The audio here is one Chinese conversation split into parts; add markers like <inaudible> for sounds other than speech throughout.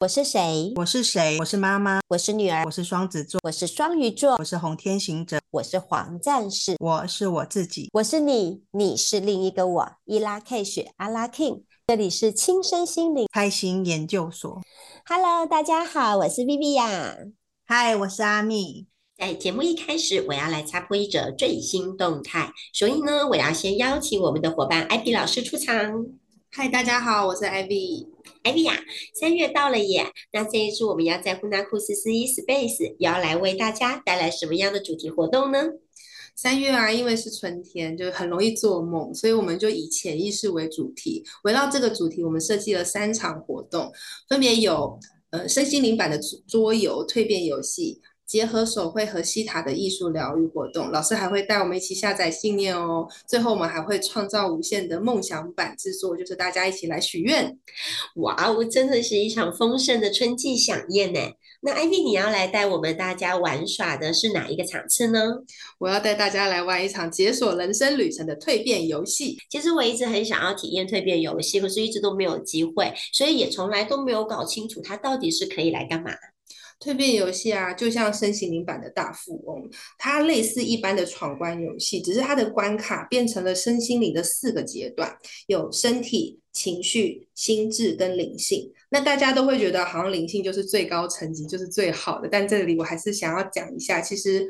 我是谁？我是谁？我是妈妈。我是女儿。我是双子座。我是双鱼座。我是红天行者。我是黄战士。我是我自己。我是你，你是另一个我。伊拉 K 雪阿拉 King，这里是亲身心灵开心研究所。Hello，大家好，我是 Viviya。Hi，我是阿蜜。在节目一开始，我要来插播一则最新动态，所以呢，我要先邀请我们的伙伴 Ivy 老师出场。嗨，大家好，我是 Ivy。Ivy 呀，三月到了耶，那这一次我们要在呼纳库斯肆意 Space 要来为大家带来什么样的主题活动呢？三月啊，因为是春天，就很容易做梦，所以我们就以潜意识为主题，围绕这个主题，我们设计了三场活动，分别有呃身心灵版的桌游蜕变游戏。结合手绘和西塔的艺术疗愈活动，老师还会带我们一起下载信念哦。最后我们还会创造无限的梦想版制作，就是大家一起来许愿。哇哦，真的是一场丰盛的春季飨宴呢。那 Ivy，你要来带我们大家玩耍的是哪一个场次呢？我要带大家来玩一场解锁人生旅程的蜕变游戏。其实我一直很想要体验蜕变游戏，可是一直都没有机会，所以也从来都没有搞清楚它到底是可以来干嘛。蜕变游戏啊，就像身心灵版的大富翁，它类似一般的闯关游戏，只是它的关卡变成了身心灵的四个阶段，有身体、情绪、心智跟灵性。那大家都会觉得好像灵性就是最高层级，就是最好的，但这里我还是想要讲一下，其实。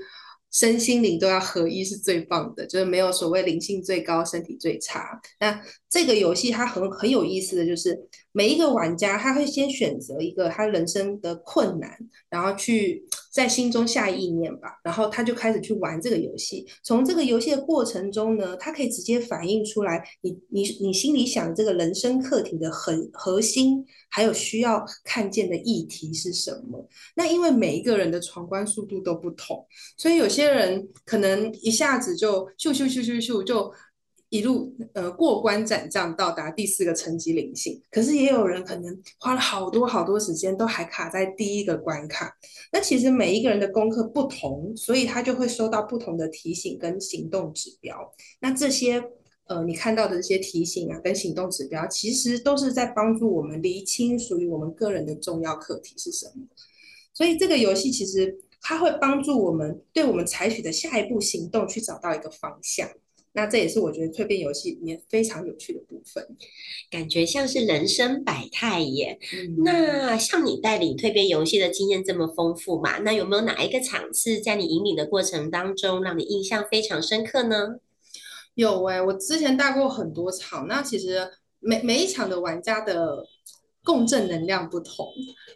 身心灵都要合一是最棒的，就是没有所谓灵性最高，身体最差。那这个游戏它很很有意思的就是，每一个玩家他会先选择一个他人生的困难，然后去在心中下意念吧，然后他就开始去玩这个游戏。从这个游戏的过程中呢，他可以直接反映出来你你你心里想这个人生课题的核核心。还有需要看见的议题是什么？那因为每一个人的闯关速度都不同，所以有些人可能一下子就咻咻咻咻咻就一路呃过关斩将到达第四个层级灵性，可是也有人可能花了好多好多时间都还卡在第一个关卡。那其实每一个人的功课不同，所以他就会收到不同的提醒跟行动指标。那这些。呃，你看到的这些提醒啊，跟行动指标，其实都是在帮助我们厘清属于我们个人的重要课题是什么。所以这个游戏其实它会帮助我们，对我们采取的下一步行动去找到一个方向。那这也是我觉得蜕变游戏里面非常有趣的部分，感觉像是人生百态耶。嗯、那像你带领蜕变游戏的经验这么丰富嘛，那有没有哪一个场次在你引领的过程当中，让你印象非常深刻呢？有哎、欸，我之前带过很多场，那其实每每一场的玩家的共振能量不同，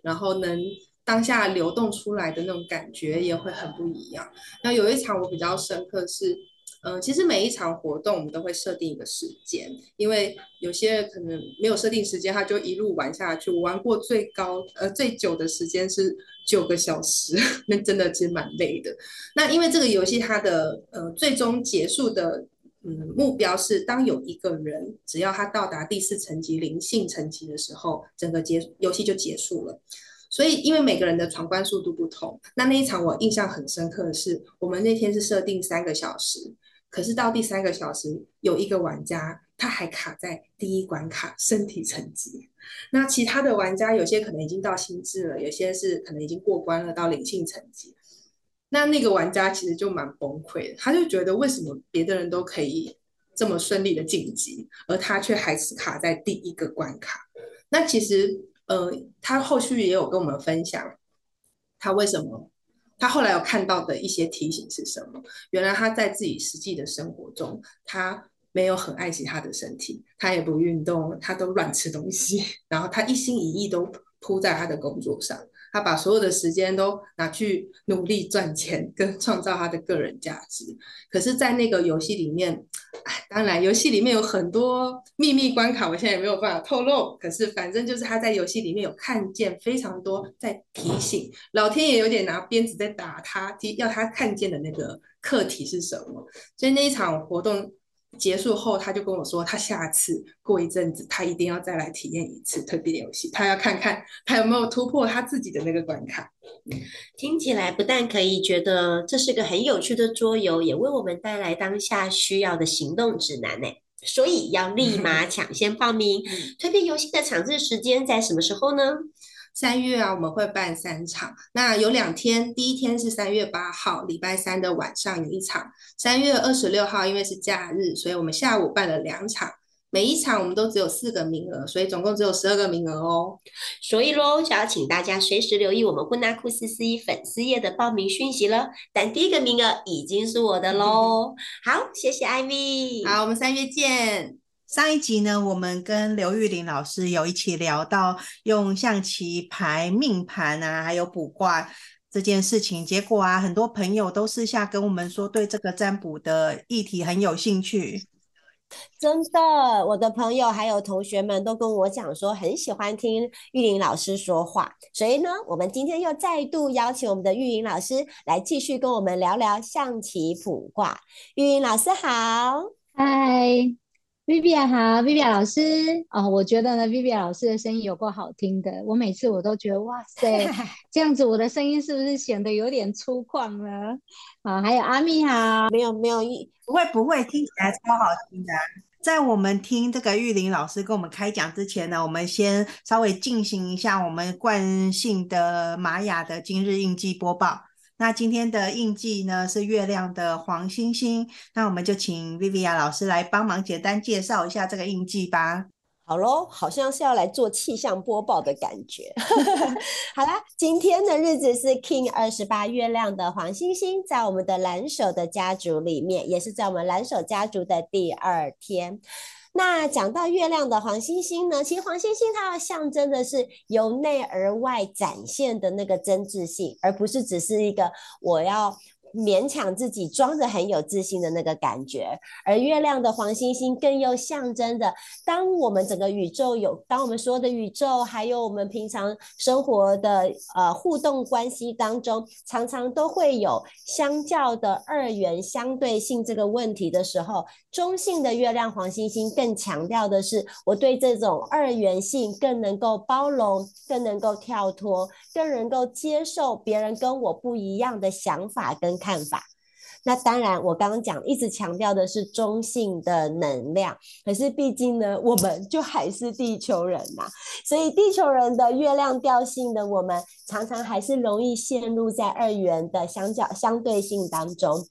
然后能当下流动出来的那种感觉也会很不一样。那有一场我比较深刻是，嗯、呃，其实每一场活动我们都会设定一个时间，因为有些可能没有设定时间，他就一路玩下去。我玩过最高呃最久的时间是九个小时，那真的其实蛮累的。那因为这个游戏它的呃最终结束的。嗯，目标是当有一个人，只要他到达第四层级灵性层级的时候，整个结游戏就结束了。所以，因为每个人的闯关速度不同，那那一场我印象很深刻的是，我们那天是设定三个小时，可是到第三个小时，有一个玩家他还卡在第一关卡身体层级，那其他的玩家有些可能已经到心智了，有些是可能已经过关了到灵性层级。那那个玩家其实就蛮崩溃的，他就觉得为什么别的人都可以这么顺利的晋级，而他却还是卡在第一个关卡。那其实，呃，他后续也有跟我们分享，他为什么，他后来有看到的一些提醒是什么？原来他在自己实际的生活中，他没有很爱惜他的身体，他也不运动，他都乱吃东西，<laughs> 然后他一心一意都扑在他的工作上。他把所有的时间都拿去努力赚钱，跟创造他的个人价值。可是，在那个游戏里面，哎，当然游戏里面有很多秘密关卡，我现在也没有办法透露。可是，反正就是他在游戏里面有看见非常多在提醒，老天爷有点拿鞭子在打他，提要他看见的那个课题是什么。所以那一场活动。结束后，他就跟我说，他下次过一阵子，他一定要再来体验一次蜕变游戏，他要看看他有没有突破他自己的那个关卡。听起来不但可以觉得这是个很有趣的桌游，也为我们带来当下需要的行动指南呢。所以要立马 <laughs> 抢先报名蜕变游戏的场次时间在什么时候呢？三月啊，我们会办三场，那有两天，第一天是三月八号，礼拜三的晚上有一场，三月二十六号因为是假日，所以我们下午办了两场。每一场我们都只有四个名额，所以总共只有十二个名额哦。所以喽，就要请大家随时留意我们布纳库斯丝衣粉丝页的报名讯息了。但第一个名额已经是我的喽。<laughs> 好，谢谢艾米。好，我们三月见。上一集呢，我们跟刘玉玲老师有一起聊到用象棋排命盘啊，还有卜卦这件事情。结果啊，很多朋友都私下跟我们说，对这个占卜的议题很有兴趣。真的，我的朋友还有同学们都跟我讲说，很喜欢听玉玲老师说话。所以呢，我们今天又再度邀请我们的玉玲老师来继续跟我们聊聊象棋卜卦。玉玲老师好，嗨。Vivian 好，Vivian 老师哦，我觉得呢，Vivian 老师的声音有够好听的，我每次我都觉得哇塞，<laughs> 这样子我的声音是不是显得有点粗犷呢？啊，还有阿蜜好，没有没有，不会不会，听起来超好听的。在我们听这个玉林老师跟我们开讲之前呢，我们先稍微进行一下我们惯性的玛雅的今日印记播报。那今天的印记呢，是月亮的黄星星，那我们就请 Vivian 老师来帮忙简单介绍一下这个印记吧。好喽，好像是要来做气象播报的感觉。<laughs> 好啦，今天的日子是 King 二十八月亮的黄星星，在我们的蓝手的家族里面，也是在我们蓝手家族的第二天。那讲到月亮的黄星星呢，其实黄星星它要象征的是由内而外展现的那个真挚性，而不是只是一个我要。勉强自己装着很有自信的那个感觉，而月亮的黄星星更又象征着，当我们整个宇宙有，当我们所有的宇宙，还有我们平常生活的呃互动关系当中，常常都会有相较的二元相对性这个问题的时候，中性的月亮黄星星更强调的是，我对这种二元性更能够包容，更能够跳脱，更能够接受别人跟我不一样的想法跟看法，那当然，我刚刚讲一直强调的是中性的能量，可是毕竟呢，我们就还是地球人嘛，所以地球人的月亮调性的我们，常常还是容易陷入在二元的相较相对性当中。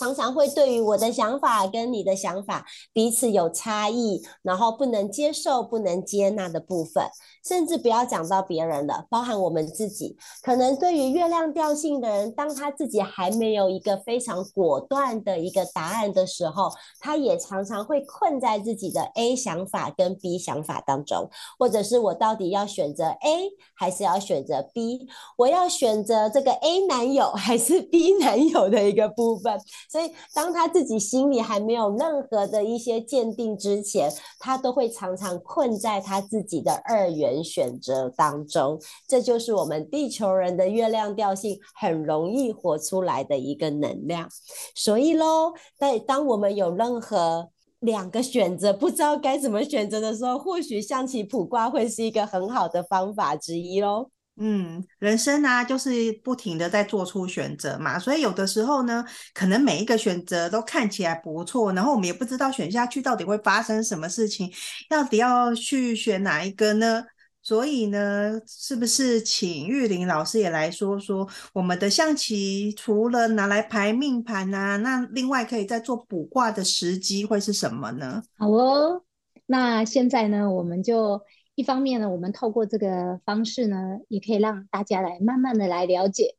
常常会对于我的想法跟你的想法彼此有差异，然后不能接受、不能接纳的部分，甚至不要讲到别人了，包含我们自己，可能对于月亮调性的人，当他自己还没有一个非常果断的一个答案的时候，他也常常会困在自己的 A 想法跟 B 想法当中，或者是我到底要选择 A 还是要选择 B？我要选择这个 A 男友还是 B 男友的一个部分。所以，当他自己心里还没有任何的一些鉴定之前，他都会常常困在他自己的二元选择当中。这就是我们地球人的月亮调性很容易活出来的一个能量。所以喽，在当我们有任何两个选择，不知道该怎么选择的时候，或许象棋卜卦会是一个很好的方法之一喽。嗯，人生啊，就是不停的在做出选择嘛，所以有的时候呢，可能每一个选择都看起来不错，然后我们也不知道选下去到底会发生什么事情，到底要去选哪一个呢？所以呢，是不是请玉林老师也来说说，我们的象棋除了拿来排命盘啊，那另外可以再做卜卦的时机会是什么呢？好哦，那现在呢，我们就。一方面呢，我们透过这个方式呢，也可以让大家来慢慢的来了解。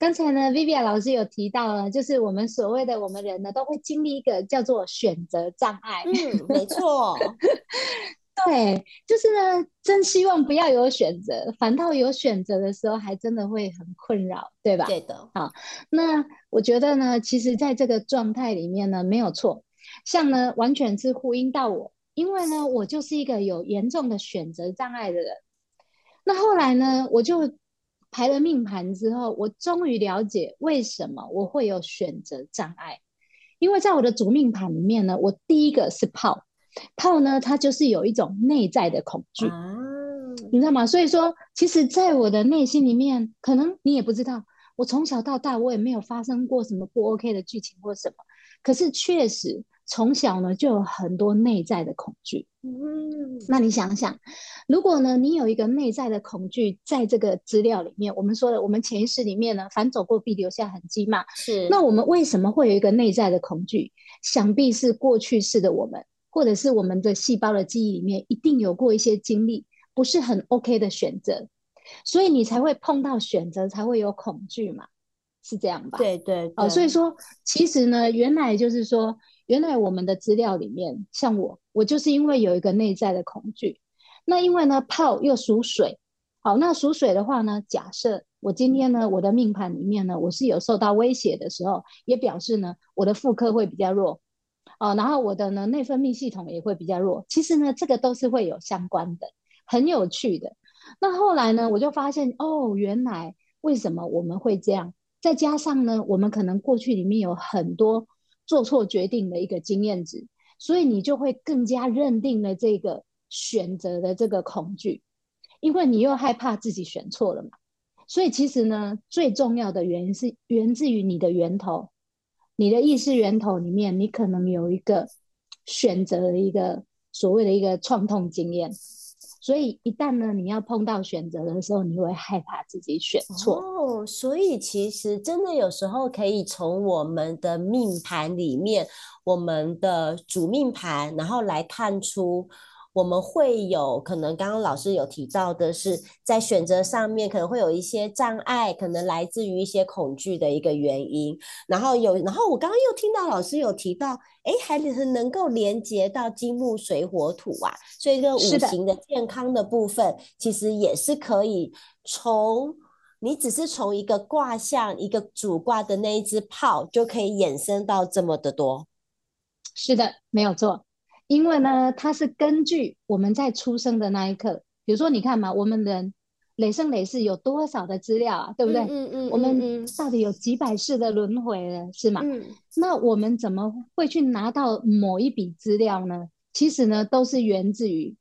刚才呢，Vivian 老师有提到了，就是我们所谓的我们人呢，都会经历一个叫做选择障碍。嗯，没错。<laughs> 对，就是呢，真希望不要有选择，反倒有选择的时候，还真的会很困扰，对吧？对的。好，那我觉得呢，其实在这个状态里面呢，没有错，像呢，完全是呼应到我。因为呢，我就是一个有严重的选择障碍的人。那后来呢，我就排了命盘之后，我终于了解为什么我会有选择障碍。因为在我的主命盘里面呢，我第一个是炮，炮呢，它就是有一种内在的恐惧，嗯，你知道吗？所以说，其实，在我的内心里面，可能你也不知道，我从小到大，我也没有发生过什么不 OK 的剧情或什么。可是确实。从小呢就有很多内在的恐惧。嗯，那你想想，如果呢你有一个内在的恐惧，在这个资料里面，我们说的我们潜意识里面呢，反走过必留下痕迹嘛。是。那我们为什么会有一个内在的恐惧？想必是过去式的我们，或者是我们的细胞的记忆里面，一定有过一些经历，不是很 OK 的选择，所以你才会碰到选择，才会有恐惧嘛。是这样吧？对对，对哦，所以说其实呢，原来就是说，原来我们的资料里面，像我，我就是因为有一个内在的恐惧。那因为呢，泡又属水，好，那属水的话呢，假设我今天呢，我的命盘里面呢，我是有受到威胁的时候，也表示呢，我的妇科会比较弱，哦，然后我的呢内分泌系统也会比较弱。其实呢，这个都是会有相关的，很有趣的。那后来呢，我就发现，哦，原来为什么我们会这样？再加上呢，我们可能过去里面有很多做错决定的一个经验值，所以你就会更加认定了这个选择的这个恐惧，因为你又害怕自己选错了嘛。所以其实呢，最重要的原因是源自于你的源头，你的意识源头里面，你可能有一个选择的一个所谓的一个创痛经验。所以一旦呢，你要碰到选择的时候，你会害怕自己选错。哦，所以其实真的有时候可以从我们的命盘里面，我们的主命盘，然后来看出。我们会有可能，刚刚老师有提到的是，在选择上面可能会有一些障碍，可能来自于一些恐惧的一个原因。然后有，然后我刚刚又听到老师有提到，哎，还是能够连接到金木水火土啊，所以这个五行的健康的部分，其实也是可以从你只是从一个卦象、一个主卦的那一只炮，就可以衍生到这么的多。是的，没有错。因为呢，它是根据我们在出生的那一刻，比如说你看嘛，我们人累生累世有多少的资料啊，对不对？嗯嗯，嗯。我们到底有几百世的轮回了，是吗？嗯。那我们怎么会去拿到某一笔资料呢？其实呢，都是源自于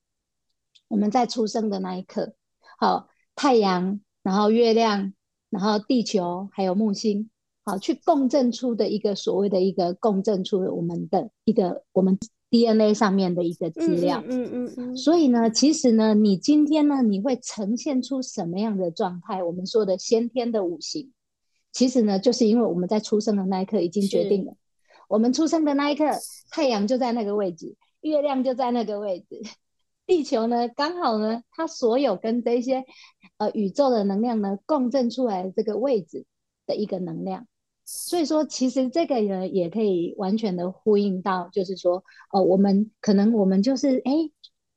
我们在出生的那一刻。好，太阳，然后月亮，然后地球，还有木星，好，去共振出的一个所谓的一个共振出我们的一个我们。DNA 上面的一个资料，嗯嗯嗯，嗯，所以呢，其实呢，你今天呢，你会呈现出什么样的状态？我们说的先天的五行，其实呢，就是因为我们在出生的那一刻已经决定了，我们出生的那一刻，太阳就在那个位置，月亮就在那个位置，地球呢，刚好呢，它所有跟这些呃宇宙的能量呢共振出来这个位置的一个能量。所以说，其实这个也，也可以完全的呼应到，就是说，呃，我们可能我们就是哎，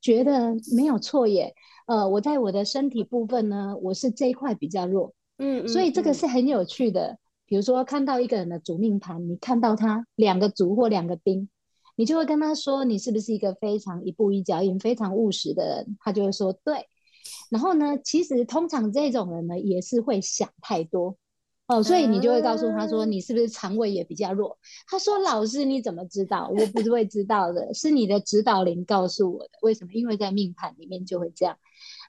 觉得没有错耶，呃，我在我的身体部分呢，我是这一块比较弱，嗯，所以这个是很有趣的。比如说，看到一个人的主命盘，你看到他两个足或两个丁，你就会跟他说，你是不是一个非常一步一脚印、非常务实的人？他就会说对。然后呢，其实通常这种人呢，也是会想太多。哦，所以你就会告诉他说，你是不是肠胃也比较弱？他说：“老师，你怎么知道？我不是会知道的，是你的指导灵告诉我的。为什么？因为在命盘里面就会这样。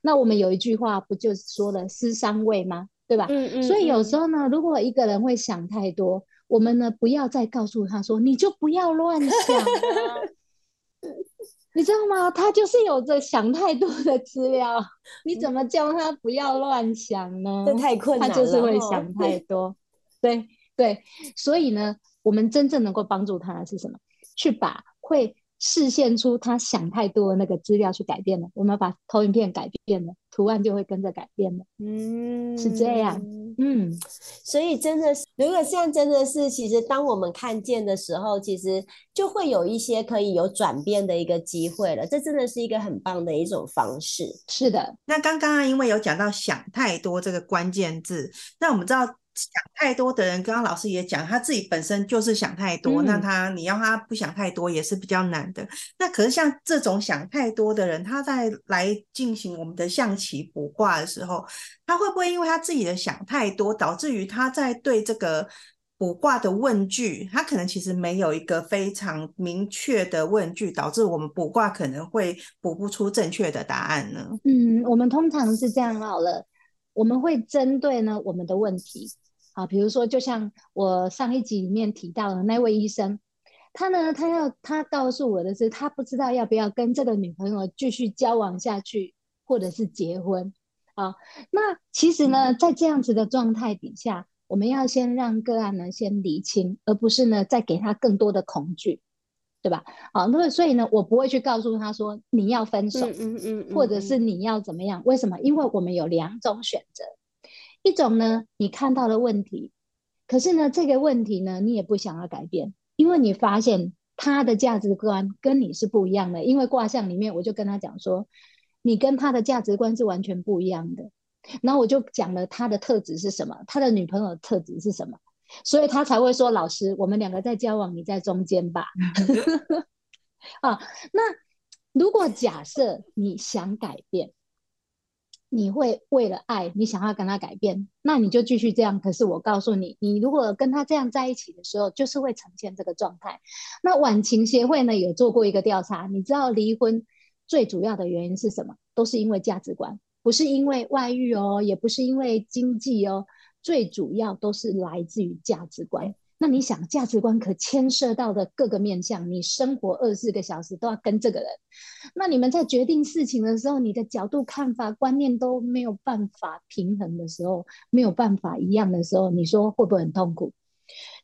那我们有一句话不就是说了思伤胃吗？对吧？嗯嗯。所以有时候呢，如果一个人会想太多，我们呢不要再告诉他说，你就不要乱想。你知道吗？他就是有着想太多的资料，你怎么叫他不要乱想呢？这太困难了。他就是会想 <laughs> 太多。对对，所以呢，我们真正能够帮助他的是什么？去把会。视现出他想太多的那个资料去改变了，我们把投影片改变了，图案就会跟着改变了。嗯，是这样。嗯，所以真的是，如果像真的是，其实当我们看见的时候，其实就会有一些可以有转变的一个机会了。这真的是一个很棒的一种方式。是的。那刚刚因为有讲到想太多这个关键字，那我们知道。想太多的人，刚刚老师也讲，他自己本身就是想太多，嗯、那他你要他不想太多也是比较难的。那可是像这种想太多的人，他在来进行我们的象棋卜卦的时候，他会不会因为他自己的想太多，导致于他在对这个卜卦的问句，他可能其实没有一个非常明确的问句，导致我们卜卦可能会卜不出正确的答案呢？嗯，我们通常是这样好了，我们会针对呢我们的问题。好，比如说，就像我上一集里面提到的那位医生，他呢，他要他告诉我的是，他不知道要不要跟这个女朋友继续交往下去，或者是结婚啊。那其实呢，在这样子的状态底下，我们要先让个案呢先理清，而不是呢再给他更多的恐惧，对吧？好，那么所以呢，我不会去告诉他说你要分手，嗯嗯嗯，或者是你要怎么样？为什么？因为我们有两种选择，一种呢，你看到了问题，可是呢，这个问题呢，你也不想要改变。因为你发现他的价值观跟你是不一样的，因为卦象里面我就跟他讲说，你跟他的价值观是完全不一样的。然后我就讲了他的特质是什么，他的女朋友的特质是什么，所以他才会说，老师，我们两个在交往，你在中间吧。<laughs> 啊，那如果假设你想改变。你会为了爱，你想要跟他改变，那你就继续这样。可是我告诉你，你如果跟他这样在一起的时候，就是会呈现这个状态。那晚晴协会呢，有做过一个调查，你知道离婚最主要的原因是什么？都是因为价值观，不是因为外遇哦，也不是因为经济哦，最主要都是来自于价值观。那你想，价值观可牵涉到的各个面向，你生活二十四个小时都要跟这个人，那你们在决定事情的时候，你的角度、看法、观念都没有办法平衡的时候，没有办法一样的时候，你说会不会很痛苦？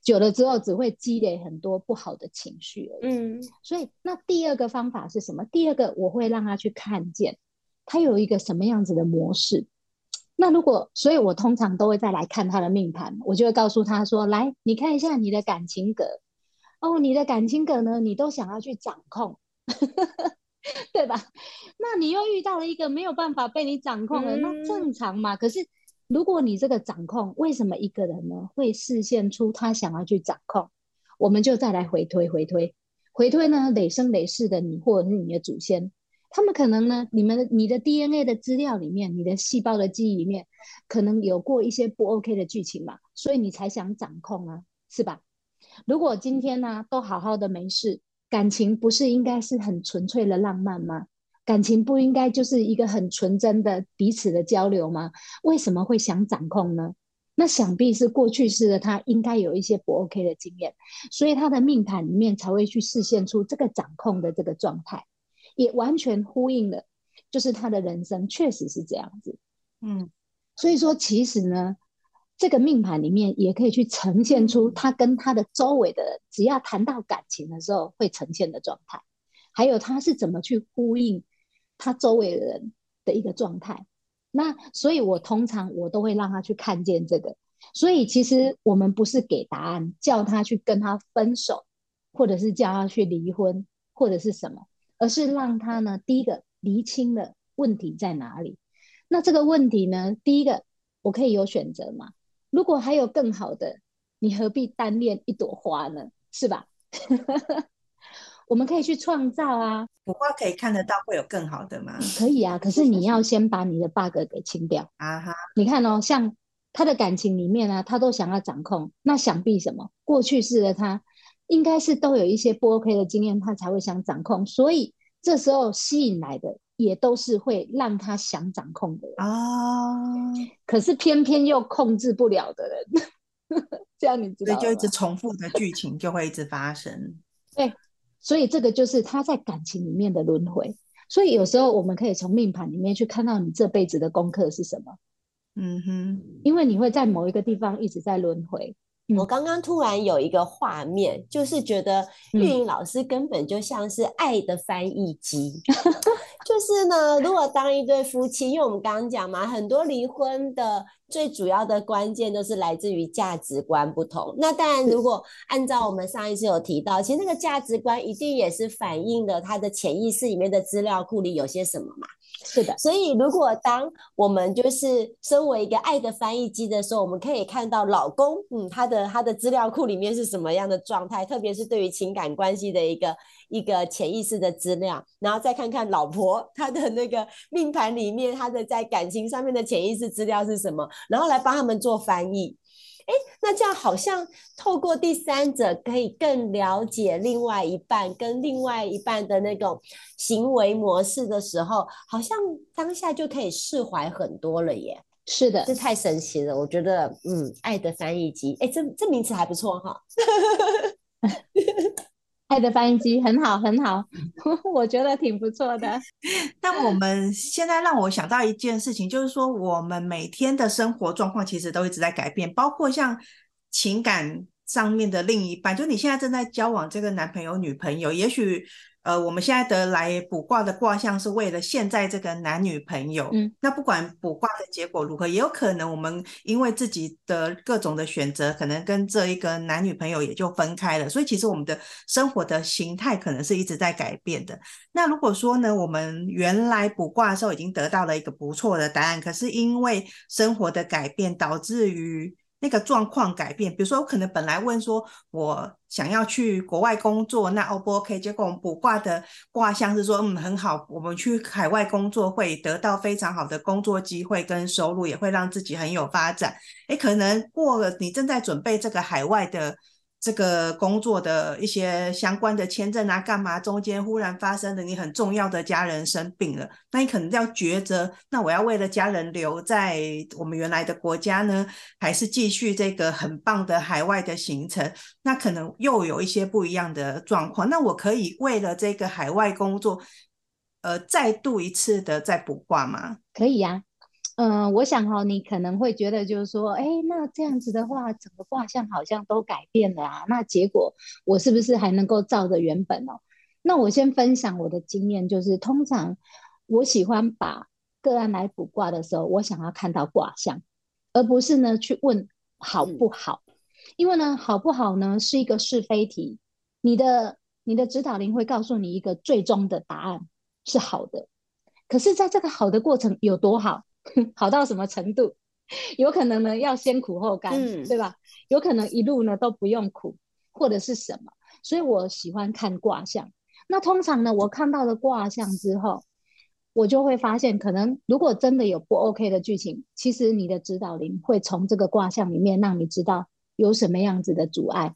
久了之后，只会积累很多不好的情绪而已。嗯，所以那第二个方法是什么？第二个我会让他去看见，他有一个什么样子的模式。那如果，所以我通常都会再来看他的命盘，我就会告诉他说：“来，你看一下你的感情格，哦，你的感情格呢，你都想要去掌控，<laughs> 对吧？那你又遇到了一个没有办法被你掌控的，那正常嘛。可是如果你这个掌控，为什么一个人呢会视现出他想要去掌控？我们就再来回推，回推，回推呢，累生累世的你，或者是你的祖先。”他们可能呢，你们你的 DNA 的资料里面，你的细胞的记忆里面，可能有过一些不 OK 的剧情嘛，所以你才想掌控啊，是吧？如果今天呢，都好好的没事，感情不是应该是很纯粹的浪漫吗？感情不应该就是一个很纯真的彼此的交流吗？为什么会想掌控呢？那想必是过去式的他应该有一些不 OK 的经验，所以他的命盘里面才会去示现出这个掌控的这个状态。也完全呼应了，就是他的人生确实是这样子，嗯，所以说其实呢，这个命盘里面也可以去呈现出他跟他的周围的人，只要谈到感情的时候会呈现的状态，还有他是怎么去呼应他周围的人的一个状态。那所以我通常我都会让他去看见这个，所以其实我们不是给答案，叫他去跟他分手，或者是叫他去离婚，或者是什么。而是让他呢，第一个厘清了问题在哪里。那这个问题呢，第一个我可以有选择嘛？如果还有更好的，你何必单恋一朵花呢？是吧？<laughs> 我们可以去创造啊。朵花可以看得到，会有更好的吗？可以啊，可是你要先把你的 bug 给清掉 <laughs> 啊哈。你看哦，像他的感情里面呢、啊，他都想要掌控，那想必什么？过去式的他。应该是都有一些不 OK 的经验，他才会想掌控，所以这时候吸引来的也都是会让他想掌控的人啊。可是偏偏又控制不了的人，<laughs> 这样你知道吗？所以就一直重复的剧情就会一直发生。对，所以这个就是他在感情里面的轮回。所以有时候我们可以从命盘里面去看到你这辈子的功课是什么。嗯哼，因为你会在某一个地方一直在轮回。我刚刚突然有一个画面，就是觉得玉莹老师根本就像是爱的翻译机。<laughs> 就是呢，如果当一对夫妻，因为我们刚刚讲嘛，很多离婚的最主要的关键都是来自于价值观不同。那当然，如果按照我们上一次有提到，其实那个价值观一定也是反映了他的潜意识里面的资料库里有些什么嘛。是的，所以如果当我们就是身为一个爱的翻译机的时候，我们可以看到老公，嗯，他的他的资料库里面是什么样的状态，特别是对于情感关系的一个一个潜意识的资料，然后再看看老婆她的那个命盘里面，她的在感情上面的潜意识资料是什么，然后来帮他们做翻译。哎，那这样好像透过第三者可以更了解另外一半跟另外一半的那种行为模式的时候，好像当下就可以释怀很多了耶。是的，这太神奇了，我觉得，嗯，爱的翻译机，哎，这这名词还不错哈。<laughs> 爱的翻译机很好，很好，<laughs> 我觉得挺不错的。<laughs> 但我们现在让我想到一件事情，就是说我们每天的生活状况其实都一直在改变，包括像情感上面的另一半，就你现在正在交往这个男朋友、女朋友，也许。呃，我们现在得来卜卦的卦象是为了现在这个男女朋友。嗯，那不管卜卦的结果如何，也有可能我们因为自己的各种的选择，可能跟这一个男女朋友也就分开了。所以其实我们的生活的形态可能是一直在改变的。那如果说呢，我们原来卜卦的时候已经得到了一个不错的答案，可是因为生活的改变导致于。那个状况改变，比如说我可能本来问说，我想要去国外工作，那 O 不 OK？结果我们卜卦的卦象是说，嗯，很好，我们去海外工作会得到非常好的工作机会跟收入，也会让自己很有发展。诶，可能过了你正在准备这个海外的。这个工作的一些相关的签证啊，干嘛？中间忽然发生了你很重要的家人生病了，那你可能要抉择，那我要为了家人留在我们原来的国家呢，还是继续这个很棒的海外的行程？那可能又有一些不一样的状况。那我可以为了这个海外工作，呃，再度一次的再卜卦吗？可以呀、嗯，我想哈，你可能会觉得就是说，哎，那这样子的话，整个卦象好像都改变了啊。那结果我是不是还能够照着原本哦？那我先分享我的经验，就是通常我喜欢把个案来卜卦的时候，我想要看到卦象，而不是呢去问好不好，因为呢好不好呢是一个是非题，你的你的指导灵会告诉你一个最终的答案是好的，可是在这个好的过程有多好？<laughs> 好到什么程度？<laughs> 有可能呢，要先苦后甘，嗯，对吧？有可能一路呢都不用苦，或者是什么？所以我喜欢看卦象。那通常呢，我看到了卦象之后，我就会发现，可能如果真的有不 OK 的剧情，其实你的指导灵会从这个卦象里面让你知道有什么样子的阻碍。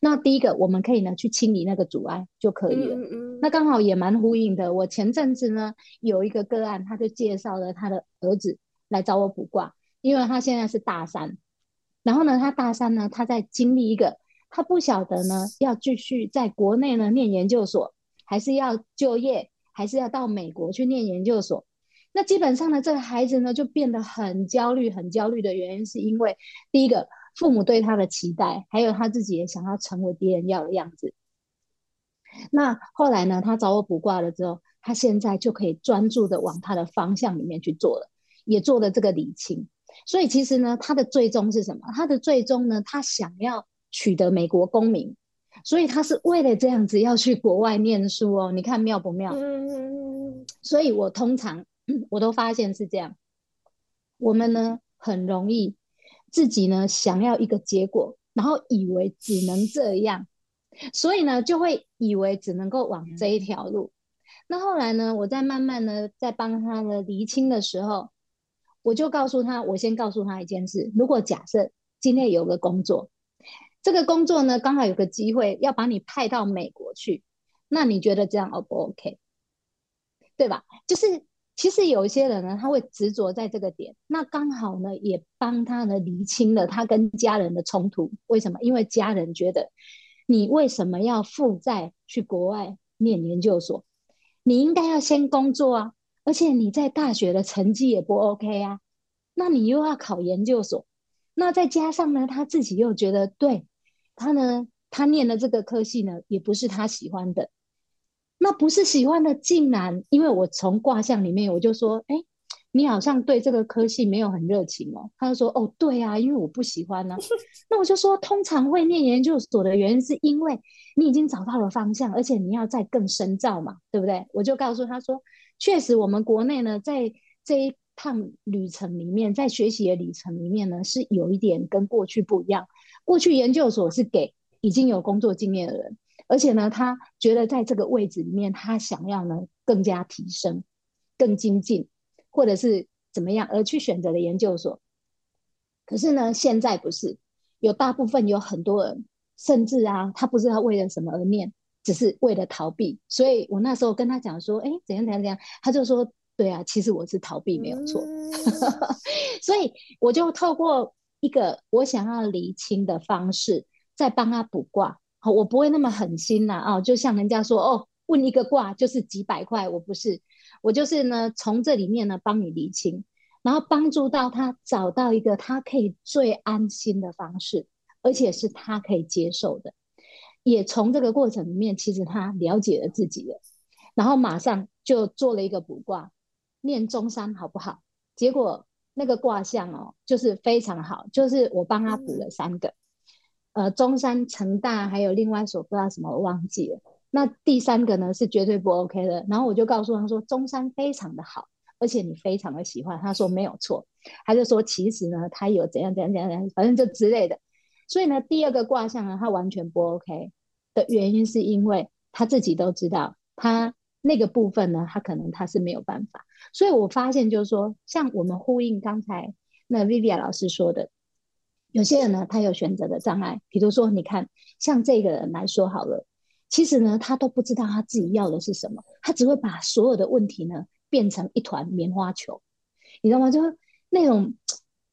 那第一个，我们可以呢去清理那个阻碍就可以了。嗯嗯，那刚好也蛮呼应的。我前阵子呢有一个个案，他就介绍了他的儿子来找我卜卦，因为他现在是大三，然后呢他大三呢他在经历一个，他不晓得呢要继续在国内呢念研究所，还是要就业，还是要到美国去念研究所。那基本上呢这个孩子呢就变得很焦虑，很焦虑的原因是因为第一个。父母对他的期待，还有他自己也想要成为别人要的样子。那后来呢，他找我卜卦了之后，他现在就可以专注的往他的方向里面去做了，也做了这个理清。所以其实呢，他的最终是什么？他的最终呢，他想要取得美国公民，所以他是为了这样子要去国外念书哦。你看妙不妙？嗯。所以我通常 <clears throat> 我都发现是这样，我们呢很容易。自己呢想要一个结果，然后以为只能这样，所以呢就会以为只能够往这一条路。那后来呢，我在慢慢呢在帮他的厘清的时候，我就告诉他，我先告诉他一件事：如果假设今天有个工作，这个工作呢刚好有个机会要把你派到美国去，那你觉得这样 O 不 OK？对吧？就是。其实有一些人呢，他会执着在这个点，那刚好呢，也帮他呢厘清了他跟家人的冲突。为什么？因为家人觉得你为什么要负债去国外念研究所？你应该要先工作啊，而且你在大学的成绩也不 OK 啊，那你又要考研究所，那再加上呢，他自己又觉得对他呢，他念的这个科系呢，也不是他喜欢的。那不是喜欢的，竟然因为我从卦象里面我就说，哎，你好像对这个科系没有很热情哦。他就说，哦，对啊，因为我不喜欢呢、啊。<laughs> 那我就说，通常会念研究所的原因是因为你已经找到了方向，而且你要再更深造嘛，对不对？我就告诉他说，确实我们国内呢，在这一趟旅程里面，在学习的旅程里面呢，是有一点跟过去不一样。过去研究所是给已经有工作经验的人。而且呢，他觉得在这个位置里面，他想要呢更加提升、更精进，或者是怎么样而去选择了研究所。可是呢，现在不是，有大部分有很多人，甚至啊，他不知道为了什么而念，只是为了逃避。所以我那时候跟他讲说，哎，怎样怎样怎样，他就说，对啊，其实我是逃避没有错。<laughs> 所以我就透过一个我想要厘清的方式，再帮他卜卦。好，我不会那么狠心呐啊，就像人家说哦，问一个卦就是几百块，我不是，我就是呢从这里面呢帮你理清，然后帮助到他找到一个他可以最安心的方式，而且是他可以接受的，也从这个过程里面，其实他了解了自己了，然后马上就做了一个卜卦，念中山好不好？结果那个卦象哦，就是非常好，就是我帮他补了三个。嗯呃，中山成大还有另外一所不知道什么，我忘记了。那第三个呢是绝对不 OK 的。然后我就告诉他说，中山非常的好，而且你非常的喜欢。他说没有错，他就说其实呢，他有怎样怎样怎样怎样，反正就之类的。所以呢，第二个卦象呢，他完全不 OK 的原因是因为他自己都知道，他那个部分呢，他可能他是没有办法。所以我发现就是说，像我们呼应刚才那 Vivian 老师说的。有些人呢，他有选择的障碍，比如说，你看，像这个人来说好了，其实呢，他都不知道他自己要的是什么，他只会把所有的问题呢变成一团棉花球，你知道吗？就那种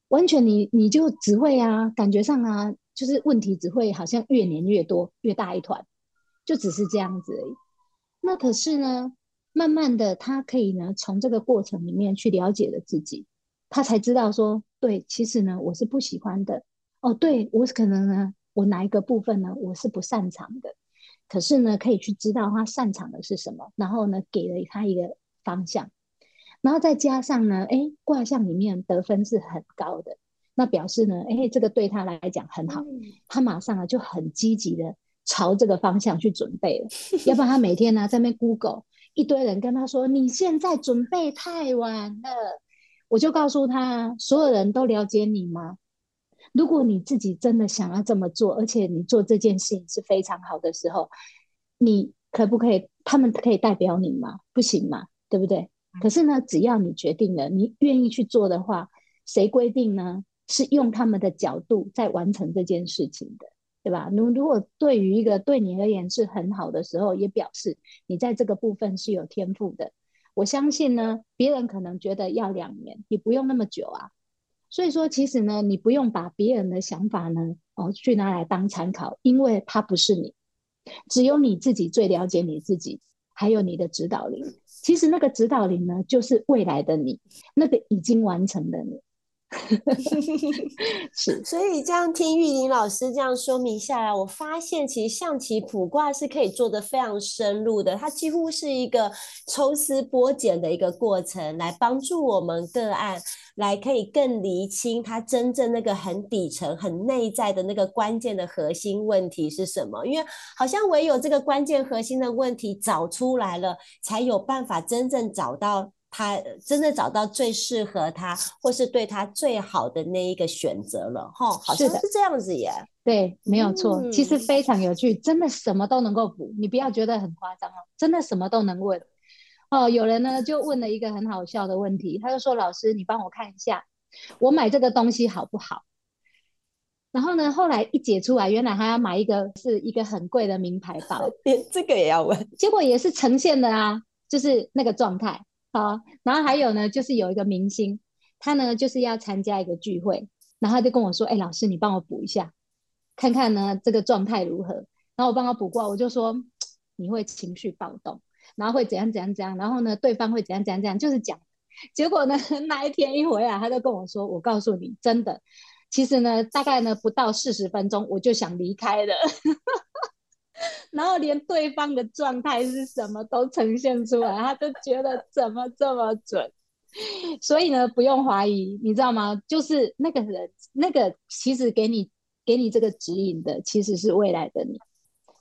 完全你你就只会啊，感觉上啊，就是问题只会好像越粘越多，越大一团，就只是这样子而已。那可是呢，慢慢的，他可以呢，从这个过程里面去了解了自己，他才知道说，对，其实呢，我是不喜欢的。哦，对，我可能呢，我哪一个部分呢，我是不擅长的，可是呢，可以去知道他擅长的是什么，然后呢，给了他一个方向，然后再加上呢，哎，卦象里面得分是很高的，那表示呢，哎，这个对他来讲很好，嗯、他马上啊就很积极的朝这个方向去准备了，要不然他每天呢在那边 Google，一堆人跟他说你现在准备太晚了，我就告诉他，所有人都了解你吗？如果你自己真的想要这么做，而且你做这件事情是非常好的时候，你可不可以？他们可以代表你吗？不行嘛，对不对？可是呢，只要你决定了，你愿意去做的话，谁规定呢？是用他们的角度在完成这件事情的，对吧？如如果对于一个对你而言是很好的时候，也表示你在这个部分是有天赋的。我相信呢，别人可能觉得要两年，你不用那么久啊。所以说，其实呢，你不用把别人的想法呢，哦，去拿来当参考，因为他不是你，只有你自己最了解你自己，还有你的指导灵。其实那个指导灵呢，就是未来的你，那个已经完成的你。<laughs> 是，所以这样听玉玲老师这样说明下来，我发现其实象棋卜卦是可以做得非常深入的，它几乎是一个抽丝剥茧的一个过程，来帮助我们个案来可以更厘清它真正那个很底层、很内在的那个关键的核心问题是什么。因为好像唯有这个关键核心的问题找出来了，才有办法真正找到。他真的找到最适合他，或是对他最好的那一个选择了，哈，好像是这样子耶。对，没有错，嗯，其实非常有趣，真的什么都能够补，你不要觉得很夸张哦，真的什么都能问。哦，有人呢就问了一个很好笑的问题，他就说：“老师，你帮我看一下，我买这个东西好不好？”然后呢，后来一解出来，原来他要买一个是一个很贵的名牌包，<laughs> 连这个也要问，结果也是呈现的啊，就是那个状态。好，然后还有呢，就是有一个明星，他呢就是要参加一个聚会，然后他就跟我说：“哎，老师，你帮我补一下，看看呢这个状态如何。”然后我帮他补卦，我就说：“你会情绪暴动，然后会怎样怎样怎样，然后呢对方会怎样怎样怎样，就是讲。结果呢那一天一回来，他就跟我说：‘我告诉你，真的，其实呢大概呢不到四十分钟，我就想离开了。’ <laughs> 然后连对方的状态是什么都呈现出来，他都觉得怎么这么准，所以呢，不用怀疑，你知道吗？就是那个人，那个其实给你给你这个指引的，其实是未来的你，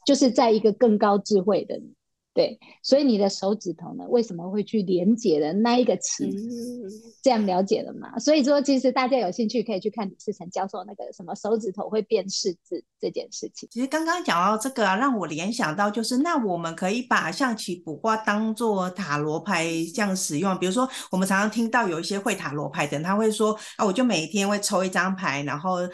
就是在一个更高智慧的你。对，所以你的手指头呢，为什么会去连接的那一个词？嗯、这样了解了吗？所以说，其实大家有兴趣可以去看李世成教授那个什么手指头会辨识字这件事情。其实刚刚讲到这个啊，让我联想到就是，那我们可以把象棋卜卦当做塔罗牌这样使用。比如说，我们常常听到有一些会塔罗牌的人，他会说啊，我就每天会抽一张牌，然后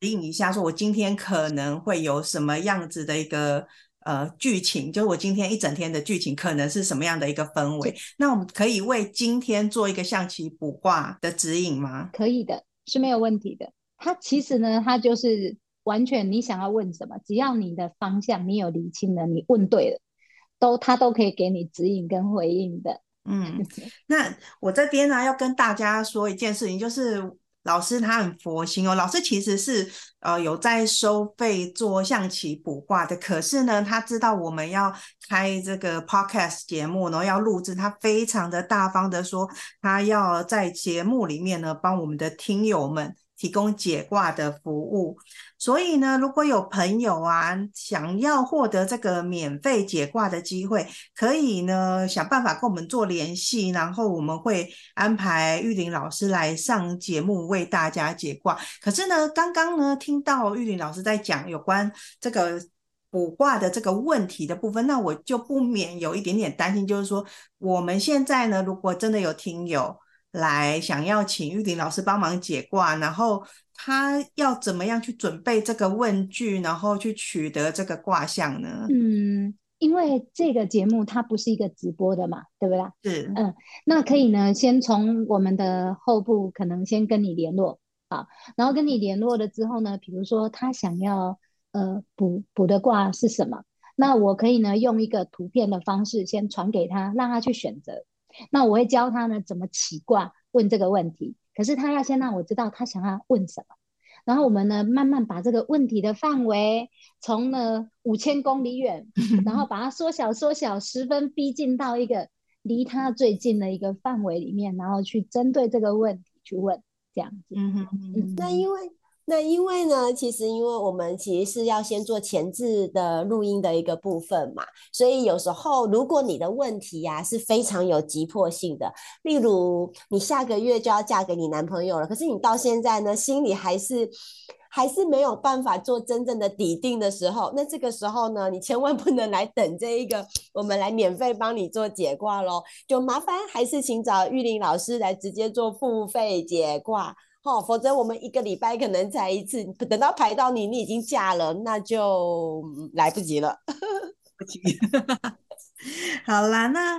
指引一下，说我今天可能会有什么样子的一个。呃，剧情就是我今天一整天的剧情可能是什么样的一个氛围？那我们可以为今天做一个象棋卜卦的指引吗？可以的，是没有问题的。它其实呢，它就是完全你想要问什么，只要你的方向你有理清了，你问对了，都它都可以给你指引跟回应的。嗯，<laughs> 那我这边呢要跟大家说一件事情，就是老师他很佛心哦，老师其实是呃有在收费做象棋卜卦的，可是呢他知道我们要开这个 podcast 节目，然后要录制，他非常的大方的说，他要在节目里面呢帮我们的听友们。提供解卦的服务，所以呢，如果有朋友啊想要获得这个免费解卦的机会，可以呢想办法跟我们做联系，然后我们会安排玉林老师来上节目为大家解卦。可是呢，刚刚呢听到玉林老师在讲有关这个卜卦的这个问题的部分，那我就不免有一点点担心，就是说我们现在呢，如果真的有听友。来想要请玉玲老师帮忙解卦，然后他要怎么样去准备这个问句，然后去取得这个卦象呢？嗯，因为这个节目它不是一个直播的嘛，对不对？是，嗯，那可以呢，先从我们的后部可能先跟你联络啊，然后跟你联络了之后呢，比如说他想要呃卜卜的卦是什么，那我可以呢用一个图片的方式先传给他，让他去选择。那我会教他呢怎么起卦问这个问题，可是他要先让我知道他想要问什么，然后我们呢慢慢把这个问题的范围从呢五千公里远，<laughs> 然后把它缩小缩小，十分逼近到一个离他最近的一个范围里面，然后去针对这个问题去问，这样子。嗯哼嗯，那因为。那因为呢，其实因为我们其实是要先做前置的录音的一个部分嘛，所以有时候如果你的问题呀、是非常有急迫性的，例如你下个月就要嫁给你男朋友了，可是你到现在呢心里还是还是没有办法做真正的底定的时候，那这个时候呢，你千万不能来等这一个我们来免费帮你做解卦喽，就麻烦还是请找玉玲老师来直接做付费解卦。哦，否则我们一个礼拜可能才一次，等到排到你，你已经嫁了，那就来不及了。不急，<laughs> 好啦，那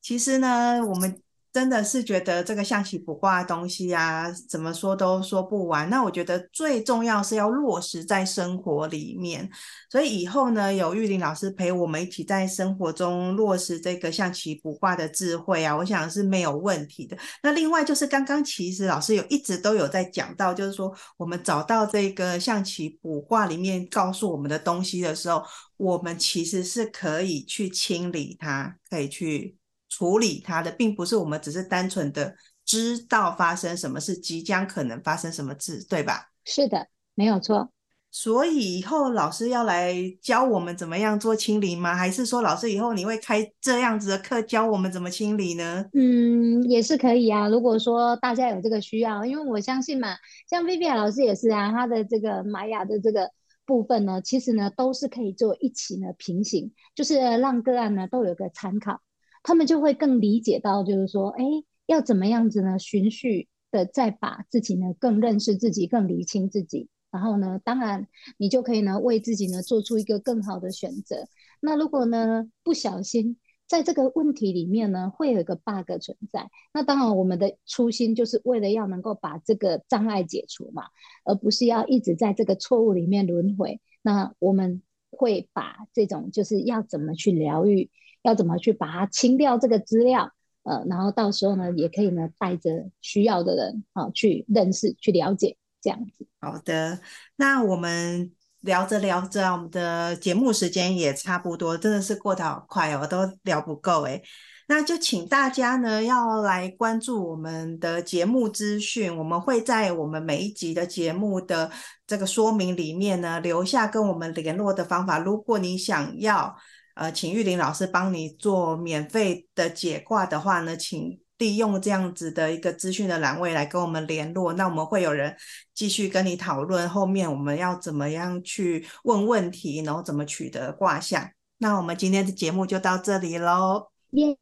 其实呢，我们。真的是觉得这个象棋卜卦的东西啊，怎么说都说不完。那我觉得最重要是要落实在生活里面。所以以后呢，有玉玲老师陪我们一起在生活中落实这个象棋卜卦的智慧啊，我想是没有问题的。那另外就是刚刚其实老师有一直都有在讲到，就是说我们找到这个象棋卜卦里面告诉我们的东西的时候，我们其实是可以去清理它，可以去。处理它的，并不是我们只是单纯的知道发生什么事，即将可能发生什么事，对吧？是的，没有错。所以以后老师要来教我们怎么样做清理吗？还是说老师以后你会开这样子的课教我们怎么清理呢？嗯，也是可以啊。如果说大家有这个需要，因为我相信嘛，像 Vivian 老师也是啊，他的这个玛雅的这个部分呢，其实呢都是可以做一起呢平行，就是让个案呢都有个参考。他们就会更理解到，就是说，哎，要怎么样子呢？循序的再把自己呢更认识自己，更理清自己，然后呢，当然你就可以呢为自己呢做出一个更好的选择。那如果呢不小心在这个问题里面呢会有一个 bug 存在，那当然我们的初心就是为了要能够把这个障碍解除嘛，而不是要一直在这个错误里面轮回。那我们会把这种就是要怎么去疗愈。要怎么去把它清掉这个资料，呃，然后到时候呢，也可以呢带着需要的人啊去认识、去了解这样子。好的，那我们聊着聊着，我们的节目时间也差不多，真的是过得好快哦，都聊不够诶。那就请大家呢要来关注我们的节目资讯，我们会在我们每一集的节目的这个说明里面呢留下跟我们联络的方法，如果你想要。呃，请玉玲老师帮你做免费的解卦的话呢，请利用这样子的一个资讯的栏位来跟我们联络。那我们会有人继续跟你讨论后面我们要怎么样去问问题，然后怎么取得卦象。那我们今天的节目就到这里喽。耶、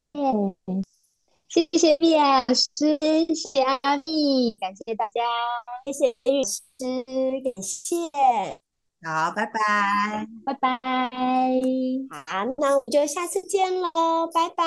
谢谢碧老师，谢谢阿蜜，感谢大家，谢谢玉师，感谢。好，拜拜，拜拜。好，那我们就下次见喽，拜拜。